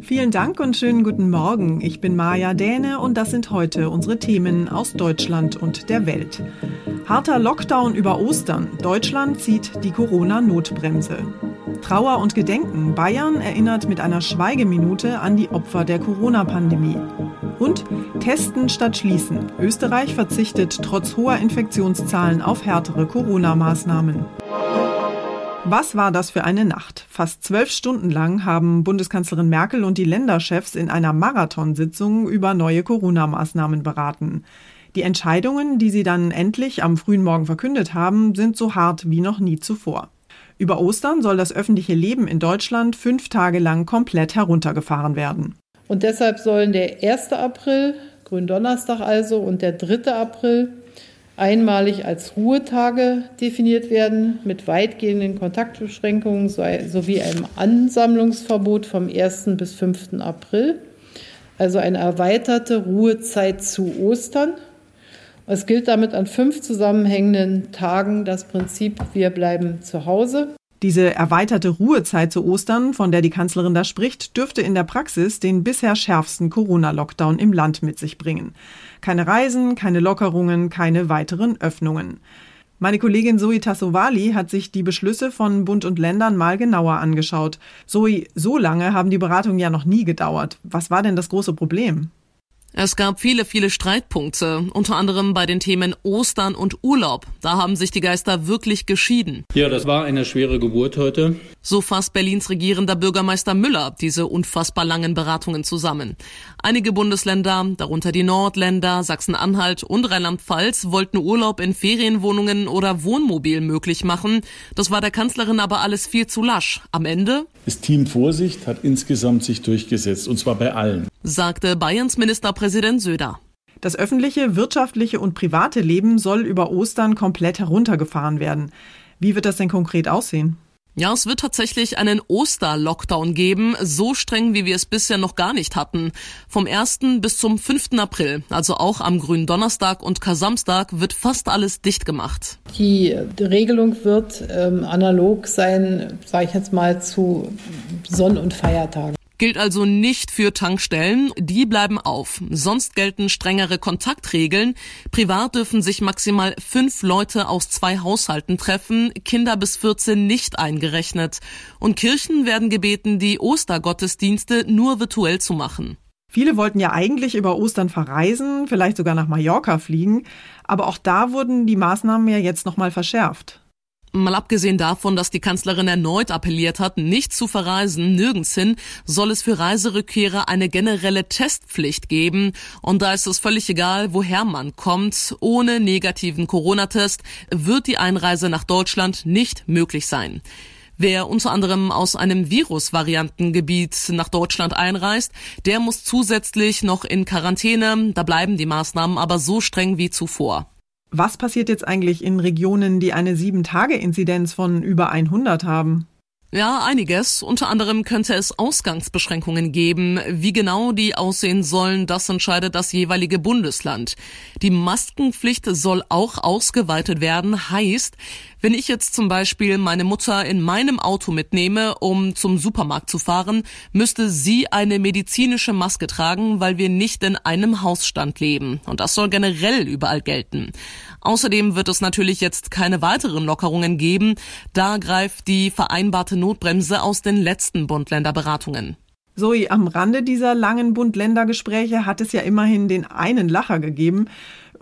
Vielen Dank und schönen guten Morgen. Ich bin Maja Däne und das sind heute unsere Themen aus Deutschland und der Welt. Harter Lockdown über Ostern. Deutschland zieht die Corona-Notbremse. Trauer und Gedenken. Bayern erinnert mit einer Schweigeminute an die Opfer der Corona-Pandemie. Und Testen statt Schließen. Österreich verzichtet trotz hoher Infektionszahlen auf härtere Corona-Maßnahmen. Was war das für eine Nacht? Fast zwölf Stunden lang haben Bundeskanzlerin Merkel und die Länderchefs in einer Marathonsitzung über neue Corona-Maßnahmen beraten. Die Entscheidungen, die sie dann endlich am frühen Morgen verkündet haben, sind so hart wie noch nie zuvor. Über Ostern soll das öffentliche Leben in Deutschland fünf Tage lang komplett heruntergefahren werden. Und deshalb sollen der 1. April, Gründonnerstag also, und der 3. April einmalig als Ruhetage definiert werden mit weitgehenden Kontaktbeschränkungen sowie einem Ansammlungsverbot vom 1. bis 5. April. Also eine erweiterte Ruhezeit zu Ostern. Es gilt damit an fünf zusammenhängenden Tagen das Prinzip, wir bleiben zu Hause. Diese erweiterte Ruhezeit zu Ostern, von der die Kanzlerin da spricht, dürfte in der Praxis den bisher schärfsten Corona-Lockdown im Land mit sich bringen. Keine Reisen, keine Lockerungen, keine weiteren Öffnungen. Meine Kollegin Zoe Tassovali hat sich die Beschlüsse von Bund und Ländern mal genauer angeschaut. Zoe, so lange haben die Beratungen ja noch nie gedauert. Was war denn das große Problem? Es gab viele, viele Streitpunkte, unter anderem bei den Themen Ostern und Urlaub. Da haben sich die Geister wirklich geschieden. Ja, das war eine schwere Geburt heute. So fasst Berlins regierender Bürgermeister Müller diese unfassbar langen Beratungen zusammen. Einige Bundesländer, darunter die Nordländer, Sachsen-Anhalt und Rheinland-Pfalz, wollten Urlaub in Ferienwohnungen oder Wohnmobil möglich machen. Das war der Kanzlerin aber alles viel zu lasch. Am Ende? Das Team Vorsicht hat insgesamt sich durchgesetzt, und zwar bei allen sagte Bayerns Ministerpräsident Söder. Das öffentliche, wirtschaftliche und private Leben soll über Ostern komplett heruntergefahren werden. Wie wird das denn konkret aussehen? Ja, es wird tatsächlich einen Oster-Lockdown geben, so streng, wie wir es bisher noch gar nicht hatten. Vom 1. bis zum 5. April, also auch am grünen Donnerstag und Kasamstag, wird fast alles dicht gemacht. Die Regelung wird ähm, analog sein, sage ich jetzt mal, zu Sonn- und Feiertagen gilt also nicht für Tankstellen, die bleiben auf. Sonst gelten strengere Kontaktregeln. Privat dürfen sich maximal fünf Leute aus zwei Haushalten treffen, Kinder bis 14 nicht eingerechnet. Und Kirchen werden gebeten, die Ostergottesdienste nur virtuell zu machen. Viele wollten ja eigentlich über Ostern verreisen, vielleicht sogar nach Mallorca fliegen, aber auch da wurden die Maßnahmen ja jetzt nochmal verschärft. Mal abgesehen davon, dass die Kanzlerin erneut appelliert hat, nicht zu verreisen, nirgends hin, soll es für Reiserückkehrer eine generelle Testpflicht geben. Und da ist es völlig egal, woher man kommt. Ohne negativen Corona-Test wird die Einreise nach Deutschland nicht möglich sein. Wer unter anderem aus einem Virusvariantengebiet nach Deutschland einreist, der muss zusätzlich noch in Quarantäne. Da bleiben die Maßnahmen aber so streng wie zuvor. Was passiert jetzt eigentlich in Regionen, die eine 7-Tage-Inzidenz von über 100 haben? Ja, einiges. Unter anderem könnte es Ausgangsbeschränkungen geben. Wie genau die aussehen sollen, das entscheidet das jeweilige Bundesland. Die Maskenpflicht soll auch ausgeweitet werden. Heißt, wenn ich jetzt zum Beispiel meine Mutter in meinem Auto mitnehme, um zum Supermarkt zu fahren, müsste sie eine medizinische Maske tragen, weil wir nicht in einem Hausstand leben. Und das soll generell überall gelten. Außerdem wird es natürlich jetzt keine weiteren Lockerungen geben. Da greift die vereinbarte Notbremse aus den letzten Bund-Länder-Beratungen. Zoe, am Rande dieser langen Bund-Länder-Gespräche hat es ja immerhin den einen Lacher gegeben.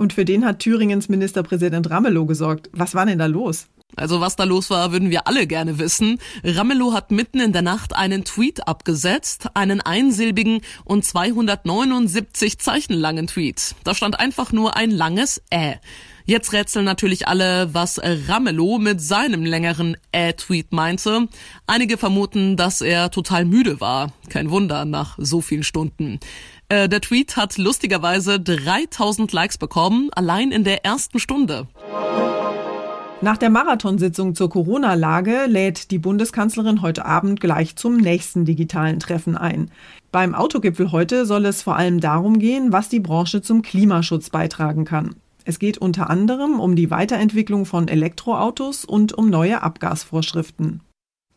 Und für den hat Thüringens Ministerpräsident Ramelow gesorgt. Was war denn da los? Also was da los war, würden wir alle gerne wissen. Ramelow hat mitten in der Nacht einen Tweet abgesetzt, einen einsilbigen und 279 Zeichen langen Tweet. Da stand einfach nur ein langes Ä. Jetzt rätseln natürlich alle, was Ramelow mit seinem längeren Äh-Tweet meinte. Einige vermuten, dass er total müde war. Kein Wunder nach so vielen Stunden. Äh, der Tweet hat lustigerweise 3000 Likes bekommen, allein in der ersten Stunde. Nach der Marathonsitzung zur Corona-Lage lädt die Bundeskanzlerin heute Abend gleich zum nächsten digitalen Treffen ein. Beim Autogipfel heute soll es vor allem darum gehen, was die Branche zum Klimaschutz beitragen kann. Es geht unter anderem um die Weiterentwicklung von Elektroautos und um neue Abgasvorschriften.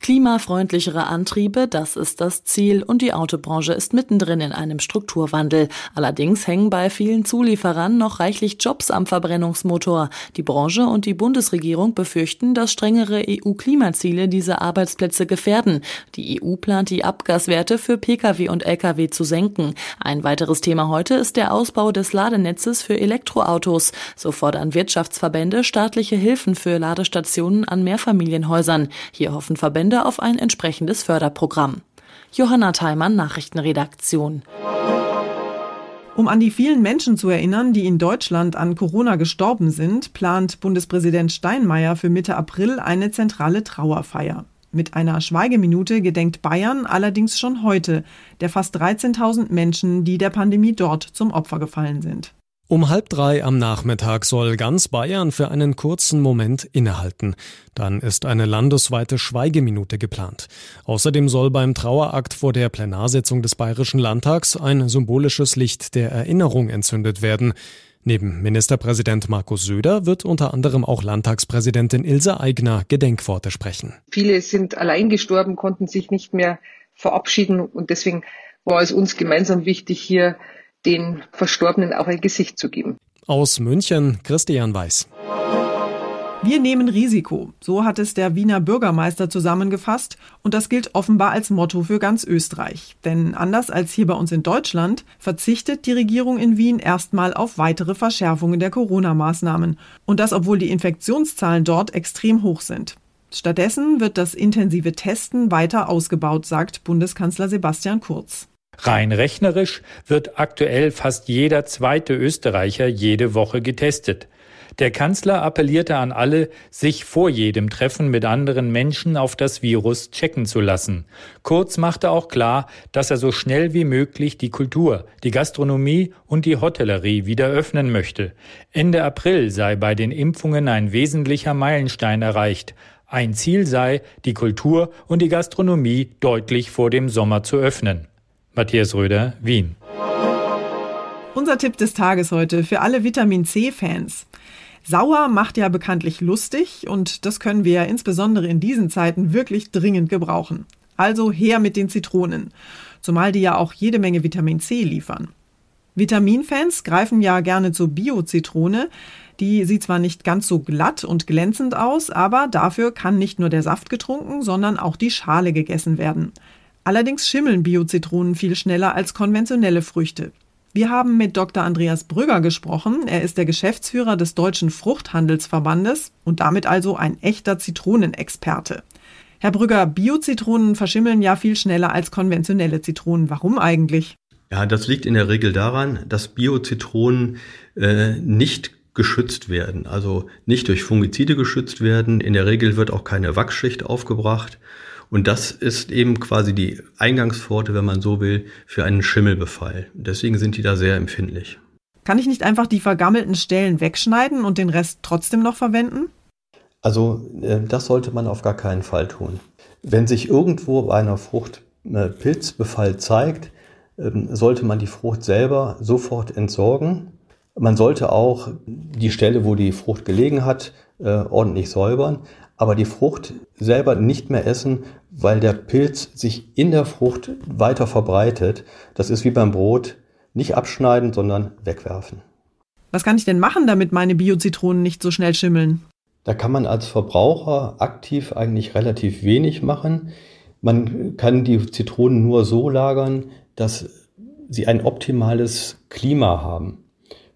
Klimafreundlichere Antriebe, das ist das Ziel und die Autobranche ist mittendrin in einem Strukturwandel. Allerdings hängen bei vielen Zulieferern noch reichlich Jobs am Verbrennungsmotor. Die Branche und die Bundesregierung befürchten, dass strengere EU-Klimaziele diese Arbeitsplätze gefährden. Die EU plant die Abgaswerte für Pkw und Lkw zu senken. Ein weiteres Thema heute ist der Ausbau des Ladenetzes für Elektroautos. So fordern Wirtschaftsverbände staatliche Hilfen für Ladestationen an Mehrfamilienhäusern. Hier hoffen Verbände Verbände auf ein entsprechendes Förderprogramm. Johanna Theimann, Nachrichtenredaktion. Um an die vielen Menschen zu erinnern, die in Deutschland an Corona gestorben sind, plant Bundespräsident Steinmeier für Mitte April eine zentrale Trauerfeier. Mit einer Schweigeminute gedenkt Bayern allerdings schon heute der fast 13.000 Menschen, die der Pandemie dort zum Opfer gefallen sind. Um halb drei am Nachmittag soll ganz Bayern für einen kurzen Moment innehalten. Dann ist eine landesweite Schweigeminute geplant. Außerdem soll beim Trauerakt vor der Plenarsitzung des Bayerischen Landtags ein symbolisches Licht der Erinnerung entzündet werden. Neben Ministerpräsident Markus Söder wird unter anderem auch Landtagspräsidentin Ilse Aigner Gedenkworte sprechen. Viele sind allein gestorben, konnten sich nicht mehr verabschieden und deswegen war es uns gemeinsam wichtig, hier den Verstorbenen auch ein Gesicht zu geben. Aus München, Christian Weiß. Wir nehmen Risiko. So hat es der Wiener Bürgermeister zusammengefasst und das gilt offenbar als Motto für ganz Österreich. Denn anders als hier bei uns in Deutschland verzichtet die Regierung in Wien erstmal auf weitere Verschärfungen der Corona-Maßnahmen. Und das, obwohl die Infektionszahlen dort extrem hoch sind. Stattdessen wird das intensive Testen weiter ausgebaut, sagt Bundeskanzler Sebastian Kurz. Rein rechnerisch wird aktuell fast jeder zweite Österreicher jede Woche getestet. Der Kanzler appellierte an alle, sich vor jedem Treffen mit anderen Menschen auf das Virus checken zu lassen. Kurz machte auch klar, dass er so schnell wie möglich die Kultur, die Gastronomie und die Hotellerie wieder öffnen möchte. Ende April sei bei den Impfungen ein wesentlicher Meilenstein erreicht. Ein Ziel sei, die Kultur und die Gastronomie deutlich vor dem Sommer zu öffnen. Matthias Röder, Wien. Unser Tipp des Tages heute für alle Vitamin C-Fans. Sauer macht ja bekanntlich lustig und das können wir ja insbesondere in diesen Zeiten wirklich dringend gebrauchen. Also her mit den Zitronen, zumal die ja auch jede Menge Vitamin C liefern. Vitaminfans greifen ja gerne zur Bio-Zitrone. Die sieht zwar nicht ganz so glatt und glänzend aus, aber dafür kann nicht nur der Saft getrunken, sondern auch die Schale gegessen werden. Allerdings schimmeln Bio-Zitronen viel schneller als konventionelle Früchte. Wir haben mit Dr. Andreas Brügger gesprochen. Er ist der Geschäftsführer des Deutschen Fruchthandelsverbandes und damit also ein echter Zitronenexperte. Herr Brügger, Bio-Zitronen verschimmeln ja viel schneller als konventionelle Zitronen. Warum eigentlich? Ja, das liegt in der Regel daran, dass Bio-Zitronen äh, nicht geschützt werden, also nicht durch Fungizide geschützt werden. In der Regel wird auch keine Wachsschicht aufgebracht. Und das ist eben quasi die Eingangspforte, wenn man so will, für einen Schimmelbefall. Deswegen sind die da sehr empfindlich. Kann ich nicht einfach die vergammelten Stellen wegschneiden und den Rest trotzdem noch verwenden? Also äh, das sollte man auf gar keinen Fall tun. Wenn sich irgendwo bei einer Frucht äh, Pilzbefall zeigt, ähm, sollte man die Frucht selber sofort entsorgen. Man sollte auch die Stelle, wo die Frucht gelegen hat, äh, ordentlich säubern aber die Frucht selber nicht mehr essen, weil der Pilz sich in der Frucht weiter verbreitet. Das ist wie beim Brot. Nicht abschneiden, sondern wegwerfen. Was kann ich denn machen, damit meine Bio-Zitronen nicht so schnell schimmeln? Da kann man als Verbraucher aktiv eigentlich relativ wenig machen. Man kann die Zitronen nur so lagern, dass sie ein optimales Klima haben.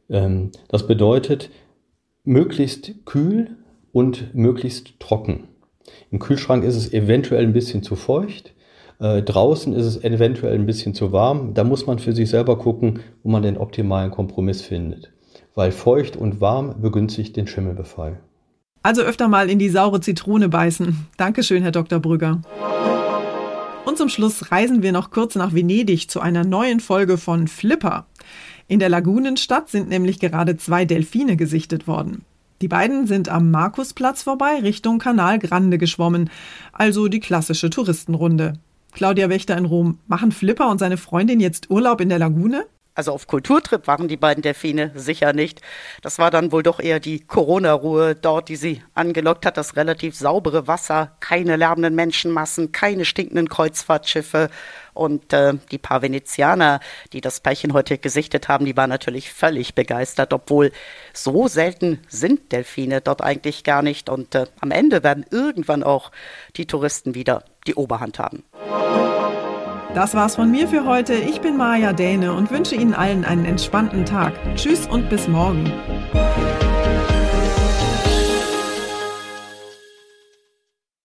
Ähm, das bedeutet, möglichst kühl, und möglichst trocken. Im Kühlschrank ist es eventuell ein bisschen zu feucht. Äh, draußen ist es eventuell ein bisschen zu warm. Da muss man für sich selber gucken, wo man den optimalen Kompromiss findet. Weil feucht und warm begünstigt den Schimmelbefall. Also öfter mal in die saure Zitrone beißen. Dankeschön, Herr Dr. Brügger. Und zum Schluss reisen wir noch kurz nach Venedig zu einer neuen Folge von Flipper. In der Lagunenstadt sind nämlich gerade zwei Delfine gesichtet worden. Die beiden sind am Markusplatz vorbei Richtung Kanal Grande geschwommen, also die klassische Touristenrunde. Claudia Wächter in Rom, machen Flipper und seine Freundin jetzt Urlaub in der Lagune? Also auf Kulturtrip waren die beiden Delfine sicher nicht. Das war dann wohl doch eher die Corona-Ruhe dort, die sie angelockt hat. Das relativ saubere Wasser, keine lärmenden Menschenmassen, keine stinkenden Kreuzfahrtschiffe. Und äh, die paar Venezianer, die das Pärchen heute gesichtet haben, die waren natürlich völlig begeistert, obwohl so selten sind Delfine dort eigentlich gar nicht. Und äh, am Ende werden irgendwann auch die Touristen wieder die Oberhand haben. Das war's von mir für heute. Ich bin Maja Däne und wünsche Ihnen allen einen entspannten Tag. Tschüss und bis morgen.